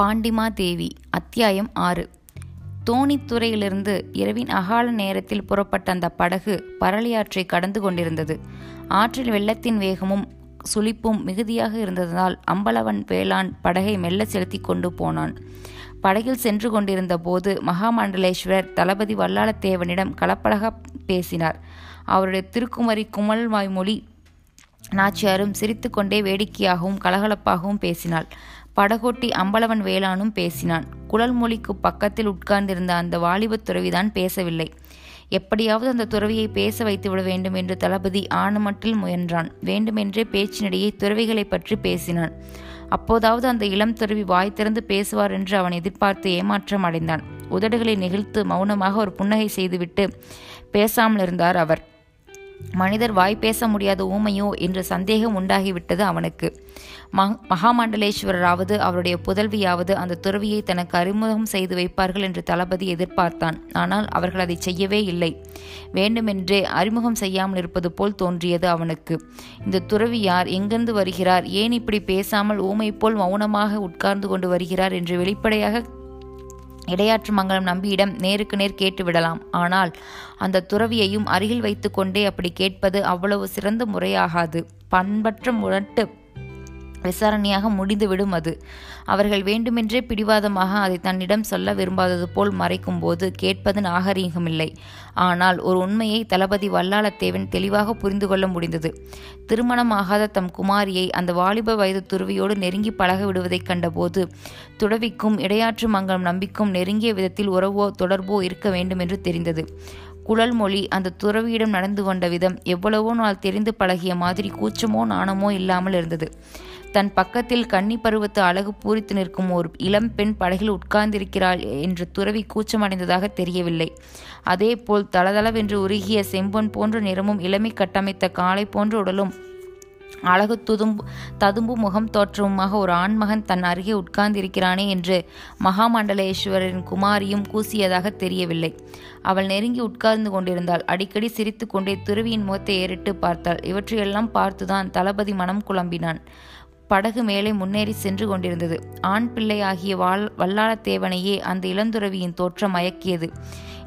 பாண்டிமா தேவி அத்தியாயம் ஆறு. தோணித்துறையிலிருந்து இரவின் அகால நேரத்தில் புறப்பட்ட அந்த படகு பரளியாற்றை கடந்து கொண்டிருந்தது. ஆற்றில் வெள்ளத்தின் வேகமும் சுழிப்பும் மிகுதியாக இருந்ததால் அம்பலவன் வேளாண் படகை மெல்ல செலுத்தி கொண்டு போனான். படகில் சென்று கொண்டிருந்த போது மகாமண்டலேஸ்வரர் தளபதி வல்லாளத்தேவனிடம் கலப்படக பேசினார். அவருடைய திருக்குமரி குமல் வாய்மொழி நாச்சியாரும் சிரித்துக்கொண்டே வேடிக்கையாகவும் கலகலப்பாகவும் பேசினாள். படகோட்டி அம்பலவன் வேளானும் பேசினான். குழல் மொழிக்கு பக்கத்தில் உட்கார்ந்திருந்த அந்த வாலிப துறவிதான் பேசவில்லை. எப்படியாவது அந்த துறவியை பேச வைத்து விட வேண்டும் என்று தளபதி ஆணுமட்டில் முயன்றான். வேண்டுமென்றே பேச்சினிடையே துறவிகளை பற்றி பேசினான். அப்போதாவது அந்த இளம் துறவி வாய் திறந்து பேசுவார் என்று அவன் எதிர்பார்த்து ஏமாற்றம் அடைந்தான். உதடுகளை நெகிழ்த்து மௌனமாக ஒரு புன்னகை செய்துவிட்டு பேசாமல் இருந்தார் அவர். மனிதர் வாய் பேச முடியாத ஊமையோ என்ற சந்தேகம் உண்டாகிவிட்டது அவனுக்கு. மகாமண்டலேஸ்வரராவது அவருடைய புதல்வியாவது அந்த துறவியை தனக்கு அறிமுகம் செய்து வைப்பார்கள் என்று தளபதி எதிர்பார்த்தான். ஆனால் அவர்கள் அதை செய்யவே இல்லை. வேண்டுமென்றே அறிமுகம் செய்யாமல் இருப்பது போல் தோன்றியது அவனுக்கு. இந்த துறவி யார்? எங்கிருந்து வருகிறார்? ஏன் இப்படி பேசாமல் ஊமை போல் மௌனமாக உட்கார்ந்து கொண்டு வருகிறார்? என்று வெளிப்படையாக இடையாற்று மங்கலம் நம்பியிடம் நேருக்கு நேர் கேட்டு விடலாம். ஆனால் அந்த துறவியையும் அருகில் வைத்துக்கொண்டே அப்படி கேட்பது அவ்வளவு சிறந்த முறையாகாது. பண்பற்ற முரட்டு விசாரணையாக முடிந்துவிடும் அது. அவர்கள் வேண்டுமென்றே பிடிவாதமாக அதை தன்னிடம் சொல்ல விரும்பாதது போல் மறைக்கும்போது கேட்பது நாகரீகமில்லை. ஆனால் ஒரு உண்மையை தளபதி வல்லாளத்தேவன் தெளிவாக புரிந்து கொள்ள முடிந்தது. திருமணமாகாத தம் குமாரியை அந்த வாலிப வயது துறவியோடு நெருங்கி பழக விடுவதைக் கண்டபோது துறவிக்கும் இடையாற்று மங்கலம் நம்பிக்கும் நெருங்கிய விதத்தில் உறவோ தொடர்போ இருக்க வேண்டுமென்று தெரிந்தது. குழல் மொழி அந்த துறவியிடம் நடந்து கொண்ட விதம் எவ்வளவோ நாள் தெரிந்து பழகிய மாதிரி கூச்சமோ நாணமோ இல்லாமல் இருந்தது. தன் பக்கத்தில் கன்னி பருவத்து அழகு பூரித்து நிற்கும் ஒரு இளம் பெண் படகில் உட்கார்ந்திருக்கிறாள் என்று துறவி கூச்சமடைந்ததாக தெரியவில்லை. அதேபோல் தளதளவென்று உருகிய செம்பொன் போன்ற நிறமும் இளமை கட்டமைத்த காளை போன்ற உடலும் அழகு துதும்பு ததும்பு முகம் தோற்றமுமாக ஒரு ஆண்மகன் தன் அருகே உட்கார்ந்திருக்கிறானே என்று மகாமண்டலேஸ்வரரின் குமாரியும் கூசியதாக தெரியவில்லை. அவள் நெருங்கி உட்கார்ந்து கொண்டிருந்தாள். அடிக்கடி சிரித்து கொண்டே துருவியின் முகத்தை ஏறிட்டு பார்த்தாள். இவற்றையெல்லாம் பார்த்துதான் தளபதி மனம் குழம்பினான். படகு மேலே முன்னேறி சென்று கொண்டிருந்தது. ஆண் பிள்ளையாகிய வால் வல்லாளத்தேவனையே அந்த இளந்துறவியின் தோற்றம் மயக்கியது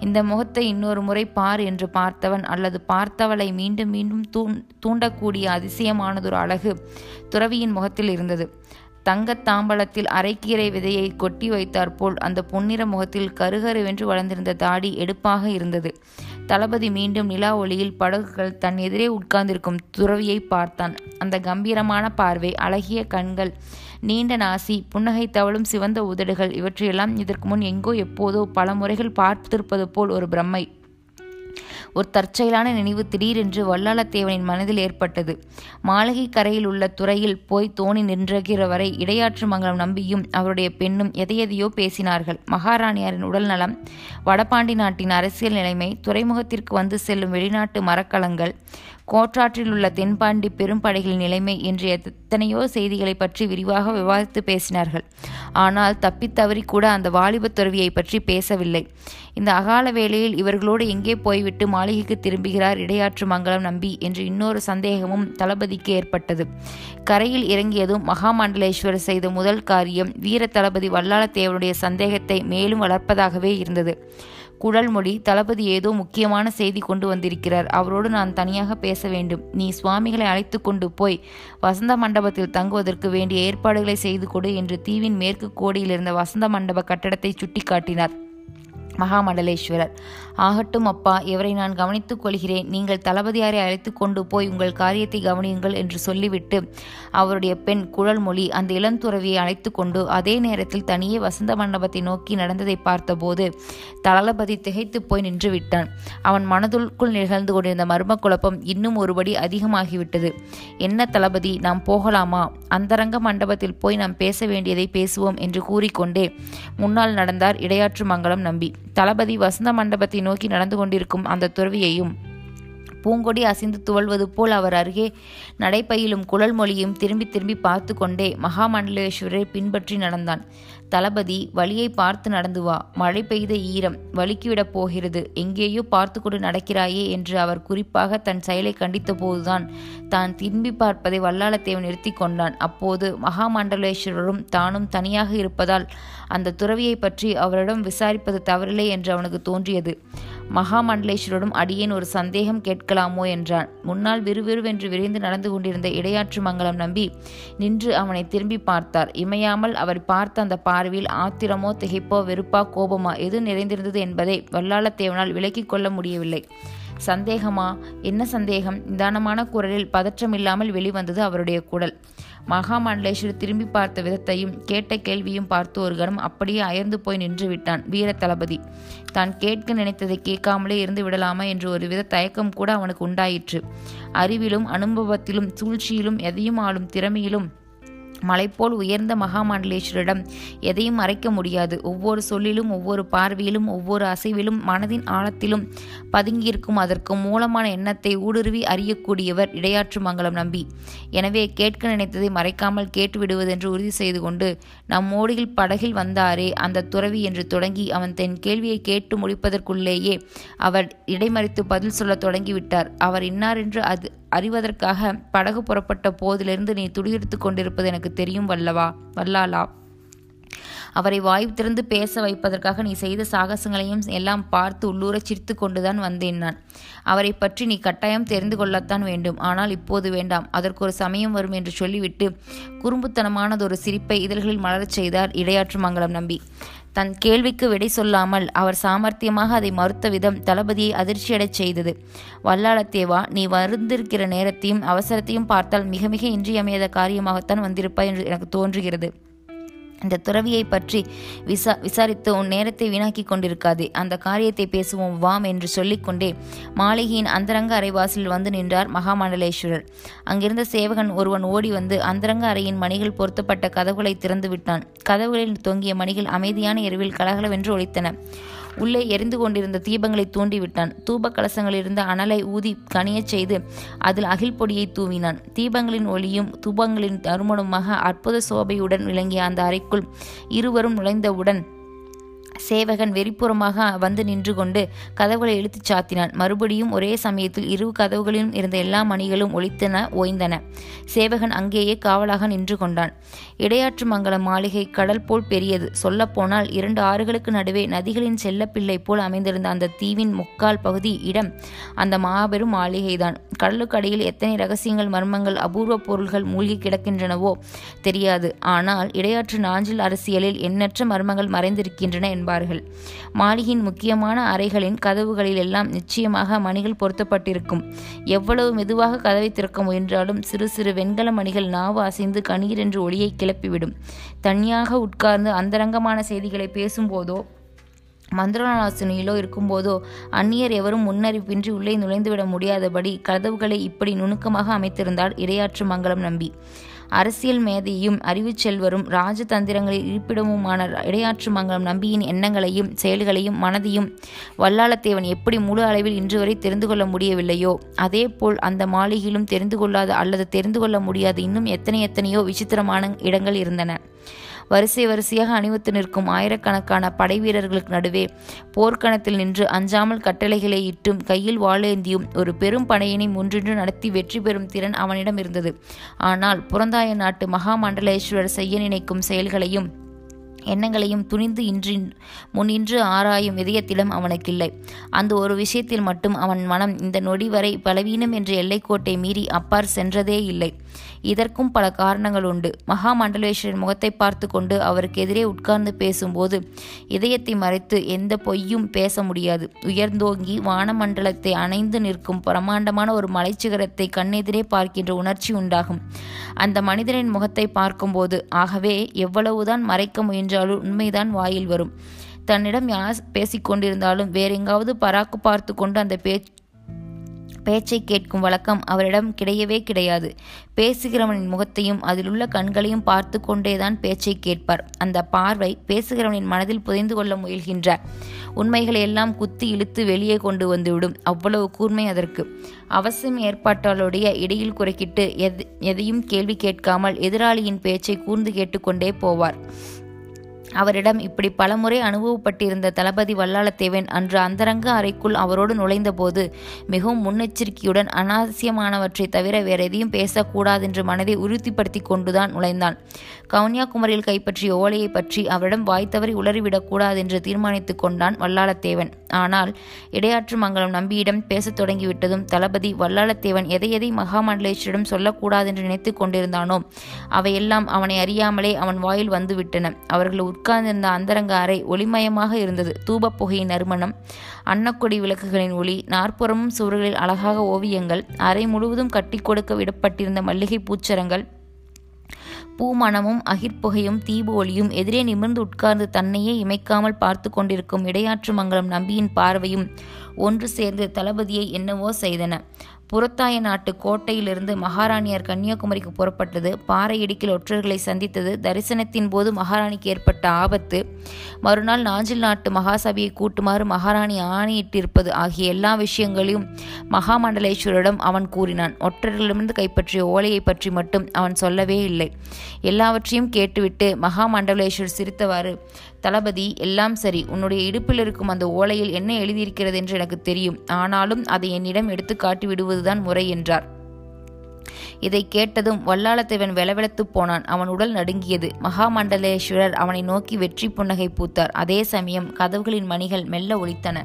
இந்த முகத்தை இன்னொரு முறை பார் என்று பார்த்தவன் அல்லது பார்த்தவளை மீண்டும் மீண்டும் தூண் தூண்டக்கூடிய அதிசயமானதொரு அழகு துறவியின் முகத்தில் இருந்தது. தங்கத் தாம்பலத்தில் அரைக்கீரை விதையை கொட்டி வைத்தாற்போல் அந்த பொன்னிற முகத்தில் கருகருவென்று வளர்ந்திருந்த தாடி எடுப்பாக இருந்தது. தளபதி மீண்டும் நிலா ஒளியில் படகுகள் தன் எதிரே உட்கார்ந்திருக்கும் துறவியை பார்த்தான். அந்த கம்பீரமான பார்வை அழகிய கண்கள் நீண்ட நாசி புன்னகை தவளும் சிவந்த உதடுகள் இவற்றையெல்லாம் இதற்கு முன் எங்கோ எப்போதோ பல முறைகள் பார்த்திருப்பது போல் ஒரு பிரம்மை. ஒரு தற்செயலான நினைவு திடீரென்று வல்லாளத்தேவனின் மனதில் ஏற்பட்டது. மாளிகை கரையில் உள்ள துறையில் போய் தோணி நின்றுகிற வரை இடையாற்று மங்கலம் நம்பியும் அவருடைய பெண்ணும் எதையெதையோ பேசினார்கள். மகாராணியாரின் உடல் நலம் வடபாண்டி நாட்டின் அரசியல் நிலைமை துறைமுகத்திற்கு வந்து செல்லும் வெளிநாட்டு மரக்கலங்கள் கோற்றாற்றில் உள்ள தென்பாண்டி பெரும்படைகளின் நிலைமை என்று எத்தனையோ செய்திகளை பற்றி விரிவாக விவாதித்து பேசினார்கள். ஆனால் தப்பித்தவறி கூட அந்த வாலிப துறவியை பற்றி பேசவில்லை. இந்த அகால வேளையில் இவர்களோடு எங்கே போய்விட்டு மாளிகைக்கு திரும்புகிறார் இடையாற்று மங்கலம் நம்பி என்று இன்னொரு சந்தேகமும் தளபதிக்கு ஏற்பட்டது. கரையில் இறங்கியதும் மகாமண்டலேஸ்வரர் செய்த முதல் காரியம் வீர தளபதி வல்லாளத்தேவனுடைய சந்தேகத்தை மேலும் வளர்ப்பதாகவே இருந்தது. குழல்மொழி தளபதி ஏதோ முக்கியமான செய்தி கொண்டு வந்திருக்கிறார். அவரோடு நான் தனியாக பேச வேண்டும். நீ சுவாமிகளை அழைத்து கொண்டு போய் வசந்த மண்டபத்தில் தங்குவதற்கு வேண்டிய ஏற்பாடுகளை செய்து கொடு என்று தீவின் மேற்கு கோடியில் இருந்த வசந்த மண்டப கட்டடத்தை சுட்டிக்காட்டினார். மகாமண்டலேஸ்வரர். ஆகட்டும் அப்பா இவரை நான் கவனித்துக் கொள்கிறேன். நீங்கள் தளபதியாரை அழைத்து கொண்டு போய் உங்கள் காரியத்தை கவனியுங்கள் என்று சொல்லிவிட்டு அவருடைய பெண் குழல்மொழி அந்த இளந்துறவியை அழைத்து கொண்டு அதே நேரத்தில் தனியே வசந்த மண்டபத்தை நோக்கி நடந்ததை பார்த்தபோது தளபதி திகைத்து போய் நின்று விட்டான். அவன் மனதுக்குள் நிகழ்ந்து கொண்டிருந்த மர்ம குழப்பம் இன்னும் ஒருபடி அதிகமாகிவிட்டது. என்ன தளபதி நாம் போகலாமா? அந்தரங்க மண்டபத்தில் போய் நாம் பேச வேண்டியதை பேசுவோம் என்று கூறிக்கொண்டே முன்னால் நடந்தார் இடையாற்று மங்கலம் நம்பி. தளபதி வசந்த மண்டபத்தை நோக்கி நடந்து கொண்டிருக்கும் அந்த துறவியையும் பூங்கொடி அசைந்து துவள்வது போல் அவர் அருகே நடைப்பையிலும் குழல் மொழியும் திரும்பி திரும்பி பார்த்து கொண்டே மகாமண்டலேஸ்வரரை பின்பற்றி நடந்தான். தளபதி வழியை பார்த்து நடந்து வா. மழை பெய்த ஈரம் வலிக்குவிடப் போகிறது. எங்கேயோ பார்த்து கொண்டு நடக்கிறாயே என்று அவர் குறிப்பாக தன் செயலை கண்டித்த போதுதான் தான் திரும்பி பார்ப்பதை வல்லாளத்தேவன் நிறுத்தி கொண்டான். அப்போது மகாமண்டலேஸ்வரரும் தானும் தனியாக இருப்பதால் அந்த துறவியை பற்றி அவரிடம் விசாரிப்பது தவறில்லை என்று அவனுக்கு தோன்றியது. மகாமண்டலேஸ்வரரும் அடியேன் ஒரு சந்தேகம் கேட்கலாமோ என்றான். முன்னால் விறுவிறுவென்று விரைந்து நடந்து கொண்டிருந்த இடையாற்று மங்கலம் நம்பி நின்று அவனை திரும்பி பார்த்தார். இமையாமல் அவர் பார்த்த அந்த பார்வையில் ஆத்திரமோ திகைப்போ வெறுப்பா கோபமா எது நிறைந்திருந்தது என்பதை வல்லாளத்தேவனால் விலக்கிக் கொள்ள முடியவில்லை. சந்தேகமா? என்ன சந்தேகம்? நிதானமான குரலில் பதற்றமில்லாமல் வெளிவந்தது அவருடைய குரல். மகாமண்டலேஸ்வர் திரும்பி பார்த்த விதத்தையும் கேட்ட கேள்வியும் பார்த்து ஒரு கணம் அப்படியே அயர்ந்து போய் நின்று விட்டான் வீர தளபதி. தான் கேட்க நினைத்ததை கேட்காமலே இருந்து விடலாமா என்று ஒருவித தயக்கம் கூட அவனுக்கு உண்டாயிற்று. அறிவிலும் அனுபவத்திலும் சூழ்ச்சியிலும் எதையும் ஆளும் திறமையிலும் மலைப்போல் உயர்ந்த மகாமண்டலேஸ்வரிடம் எதையும் மறைக்க முடியாது. ஒவ்வொரு சொல்லிலும் ஒவ்வொரு பார்வையிலும் ஒவ்வொரு அசைவிலும் மனதின் ஆழத்திலும் பதுங்கியிருக்கும் அதற்கு மூலமான எண்ணத்தை ஊடுருவி அறியக்கூடியவர் இடையாற்று மங்கலம் நம்பி. எனவே கேட்க நினைத்ததை மறைக்காமல் கேட்டு விடுவதென்று உறுதி செய்து கொண்டு நம் மோடியில் படகில் வந்தாரே அந்த துறவி என்று தொடங்கி அவன் தன் கேள்வியை கேட்டு முடிப்பதற்குள்ளேயே அவர் இடைமறித்து பதில் சொல்லத் தொடங்கிவிட்டார். அவர் இன்னார் என்று அது அறிவதற்காக படகு புறப்பட்ட போதிலிருந்து நீ துடியெடுத்து கொண்டிருப்பது எனக்கு தெரியும் வல்லவா வல்லாலா அவரை வாய் திறந்து பேச வைப்பதற்காக நீ செய்த சாகசங்களையும் எல்லாம் பார்த்து உள்ளூர சிரித்து கொண்டுதான் வந்தேன் நான். அவரை பற்றி நீ கட்டாயம் தெரிந்து கொள்ளத்தான் வேண்டும். ஆனால் இப்போது வேண்டாம். அதற்கு ஒரு சமயம் வரும் என்று சொல்லிவிட்டு குறும்புத்தனமானதொரு சிரிப்பை இதழ்களில் மலரச் செய்தார் இடையாற்று மங்கலம் நம்பி. தன் கேள்விக்கு விடை சொல்லாமல் அவர் சாமர்த்தியமாக அதை மறுத்த விதம் தளபதியை அதிர்ச்சியடைச் செய்தது. வல்லாளத்தேவா நீ வருந்திருக்கிற நேரத்தையும் அவசரத்தையும் பார்த்தால் மிக மிக இன்றியமையாத காரியமாகத்தான் வந்திருப்பாய் என்று எனக்கு தோன்றுகிறது. இந்த துறவியை பற்றி விசா விசாரித்து உன் நேரத்தை வீணாக்கி கொண்டிருக்காதே. அந்த காரியத்தை பேசுவோம் வாம் என்று சொல்லிக்கொண்டே மாளிகையின் அந்தரங்க அறைவாசலில் வந்து நின்றார் மகாமண்டலேஸ்வரர். அங்கிருந்த சேவகன் ஒருவன் ஓடி வந்து அந்தரங்க அறையின் மணிகள் பொருத்தப்பட்ட கதவுகளை திறந்து விட்டான் கதவுகளில் தொங்கிய மணிகள் அமைதியான இரவில் கலகலவென்று ஒழித்தன உள்ளே எரிந்து கொண்டிருந்த தீபங்களை தூண்டிவிட்டான். தூப கலசங்களிலிருந்த அனலை ஊதி கனியச் செய்து அதில் அகில் பொடியை தூவினான். தீபங்களின் ஒளியும் தூபங்களின் தருமணமாக அற்புத சோபையுடன் விளங்கிய அந்த அறைக்குள் இருவரும் நுழைந்தவுடன் சேவகன் வெறிப்புறமாக வந்து நின்று கொண்டு கதவுகளை இழுத்துச் சாத்தினான். மறுபடியும் ஒரே சமயத்தில் இரு கதவுகளிலும் இருந்த எல்லா மணிகளும் ஒழித்தன ஓய்ந்தன. சேவகன் அங்கேயே காவலாக நின்று கொண்டான் இடையாற்று மங்கல மாளிகை கடல் போல் பெரியது. சொல்லப்போனால் இரண்டு ஆறுகளுக்கு நடுவே நதிகளின் செல்லப்பிள்ளை போல் அமைந்திருந்த அந்த தீவின் முக்கால் பகுதி இடம் அந்த மாபெரும் மாளிகைதான். கடலுக்கடியில் எத்தனை ரகசியங்கள் மர்மங்கள் அபூர்வ பொருள்கள் மூழ்கி கிடக்கின்றனவோ தெரியாது. ஆனால் இடையாற்று நாஞ்சில் அரசியலில் எண்ணற்ற மர்மங்கள் மறைந்திருக்கின்றன என்பார் என்பார்கள் மாளிகையின் முக்கியமான அறைகளின் கதவுகளில் எல்லாம் நிச்சயமாக மணிகள் பொருத்தப்பட்டிருக்கும். எவ்வளவு மெதுவாக கதவை திறக்க முயன்றாலும் சிறு சிறு வெண்கல மணிகள் நாவு அசைந்து கணீர் ஒளியை கிளப்பிவிடும். தனியாக உட்கார்ந்து அந்தரங்கமான செய்திகளை பேசும்போதோ மந்திரநாசனியிலோ இருக்கும்போதோ அந்நியர் எவரும் முன்னறிவின்றி உள்ளே நுழைந்துவிட முடியாதபடி கதவுகளை இப்படி நுணுக்கமாக அமைத்திருந்தார் இடையாற்று மங்கலம் நம்பி. அரசியல் மேதையும் அறிவுச்செல்வரும் ராஜதந்திரங்களில் இருப்பிடமுமான இடையாற்று மங்கலம் நம்பியின் எண்ணங்களையும் செயல்களையும் மனதையும் வல்லாளத்தேவன் எப்படி முழு அளவில் இன்று வரை தெரிந்து கொள்ள முடியவில்லையோ அதேபோல் அந்த மாளிகையிலும் தெரிந்து கொள்ளாத அல்லது தெரிந்து கொள்ள முடியாத இன்னும் எத்தனை எத்தனையோ விசித்திரமான இடங்கள் இருந்தன. வரிசை வரிசையாக அணிவித்து நிற்கும் ஆயிரக்கணக்கான படை வீரர்களுக்கு நடுவே போர்க்களத்தில் நின்று அஞ்சாமல் கட்டளைகளை இட்டும் கையில் வாழேந்தியும் ஒரு பெரும் படையினை முன்றின்று நடத்தி வெற்றி பெறும் திறன் அவனிடம் இருந்தது. ஆனால் புறந்தாய நாட்டு மகாமண்டலேஸ்வரர் செய்ய நினைக்கும் செயல்களையும் எண்ணங்களையும் துணிந்து இன்றி முன்னின்று ஆராயும் இதயத்திலும் அவனுக்கில்லை. அந்த ஒரு விஷயத்தில் மட்டும் அவன் மனம் இந்த நொடி வரை பலவீனம் என்ற எல்லைக்கோட்டை மீறி அப்பார் சென்றதே இல்லை. இதற்கும் பல காரணங்கள் உண்டு. மகாமண்டலேஸ்வரன் முகத்தை பார்த்து கொண்டு அவருக்கு எதிரே உட்கார்ந்து பேசும்போது இதயத்தை மறைத்து எந்த பொய்யும் பேச முடியாது. உயர்ந்தோங்கி வானமண்டலத்தை அணைந்து நிற்கும் பிரமாண்டமான ஒரு மலைச்சிகரத்தை கண்ணெதிரே பார்க்கின்ற உணர்ச்சி உண்டாகும். அந்த மனிதனின் முகத்தை பார்க்கும்போது ஆகவே எவ்வளவுதான் மறைக்க முயன்ற என்றாலும் உண்மைதான் வாயில் வரும். தன்னிடம் யார் பேசிக்கொண்டிருந்தாலும் வேறெங்காவது பராக்கு பார்த்து கொண்டு அந்த பே பேச்சை கேட்கும் வழக்கம் அவரிடம் கிடையவே கிடையாது. பேசுகிறவனின் முகத்தையும் அதிலுள்ள கண்களையும் பார்த்து கொண்டேதான் பேச்சை கேட்பார். அந்த பார்வை பேசுகிறவனின் மனதில் புதைந்து கொள்ள முயல்கின்றார் உண்மைகளை எல்லாம் குத்தி இழுத்து வெளியே கொண்டு வந்துவிடும். அவ்வளவு கூர்மை அதற்கு. அவசியம் ஏற்பாட்டாளுடைய இடையில் குறுக்கிட்டு எது எதையும் கேள்வி கேட்காமல் எதிராளியின் பேச்சை கூர்ந்து கேட்டுக்கொண்டே போவார். அவரிடம் இப்படி பலமுறை அனுபவப்பட்டிருந்த தளபதி வல்லாளத்தேவன் அன்று அந்தரங்க அறைக்குள் அவரோடு நுழைந்தபோது மிகவும் முன்னெச்சரிக்கையுடன் அனாவசியமானவற்றை தவிர வேற எதையும் பேசக்கூடாதென்று மனதை உறுதிப்படுத்தி கொண்டுதான் நுழைந்தான். கவுன்யாகுமரியில் கைப்பற்றிய ஓலையை பற்றி அவரிடம் வாய்த்தவரை உளறிவிடக்கூடாது என்று தீர்மானித்துக் கொண்டான் வல்லாளத்தேவன். ஆனால் இடையாற்று மங்கலம் நம்பியிடம் பேசத் தொடங்கிவிட்டதும் தளபதி வல்லாளத்தேவன் எதை எதை மகாமண்டலேஸ்வரிடம் சொல்லக்கூடாதென்று நினைத்து கொண்டிருந்தானோ அவையெல்லாம் அவனை அறியாமலே அவன் வாயில் வந்துவிட்டன. அவர்கள் உட்கார்ந்திருந்த அந்தரங்க அறை ஒளிமயமாக இருந்தது. தூபப் புகையின் நறுமணம் அன்னக்கொடி விளக்குகளின் ஒளி நாற்புறமும் சுவர்களில் அழகாக ஓவியங்கள் அறை முழுவதும் கட்டி கொடுக்க விடப்பட்டிருந்த மல்லிகை பூச்சரங்கள் பூமணமும் அகிர்புகையும் தீபு ஒளியும் எதிரே நிமிர்ந்து உட்கார்ந்து தன்னையே இமைக்காமல் பார்த்து கொண்டிருக்கும் இடையாற்று மங்கலம் நம்பியின் பார்வையும் ஒன்று சேர்ந்து தளபதியை என்னவோ செய்தன. புறத்தாய நாட்டு கோட்டையிலிருந்து மகாராணியார் கன்னியாகுமரிக்கு புறப்பட்டது. பாறை இடுக்கில் ஒற்றர்களை சந்தித்தது. தரிசனத்தின் போது மகாராணிக்கு ஏற்பட்ட ஆபத்து. மறுநாள் நாஞ்சில் நாட்டு மகாசபையை கூட்டுமாறு மகாராணி ஆணையிட்டிருப்பது ஆகிய எல்லா விஷயங்களையும் மகாமண்டலேஸ்வரிடம் அவன் கூறினான். ஒற்றர்களிடமிருந்து கைப்பற்றிய ஓலையை பற்றி மட்டும் அவன் சொல்லவே இல்லை. எல்லாவற்றையும் கேட்டுவிட்டு மகாமண்டலேஸ்வர் சிரித்தவாறு தளபதி எல்லாம் சரி. உன்னுடைய இடுப்பில் இருக்கும் அந்த ஓலையில் என்ன எழுதியிருக்கிறது என்று எனக்கு தெரியும். ஆனாலும் அதை என்னிடம் எடுத்து காட்டி விடுவதுதான் முறை என்றார். இதை கேட்டதும் வல்லாளத்தேவன் வெலவெலத்து போனான். அவன் உடல் நடுங்கியது. மகாமண்டலேஸ்வரர் அவனை நோக்கி வெற்றி புன்னகை பூத்தார். அதே சமயம் கதவுகளின் மணிகள் மெல்ல ஒழித்தன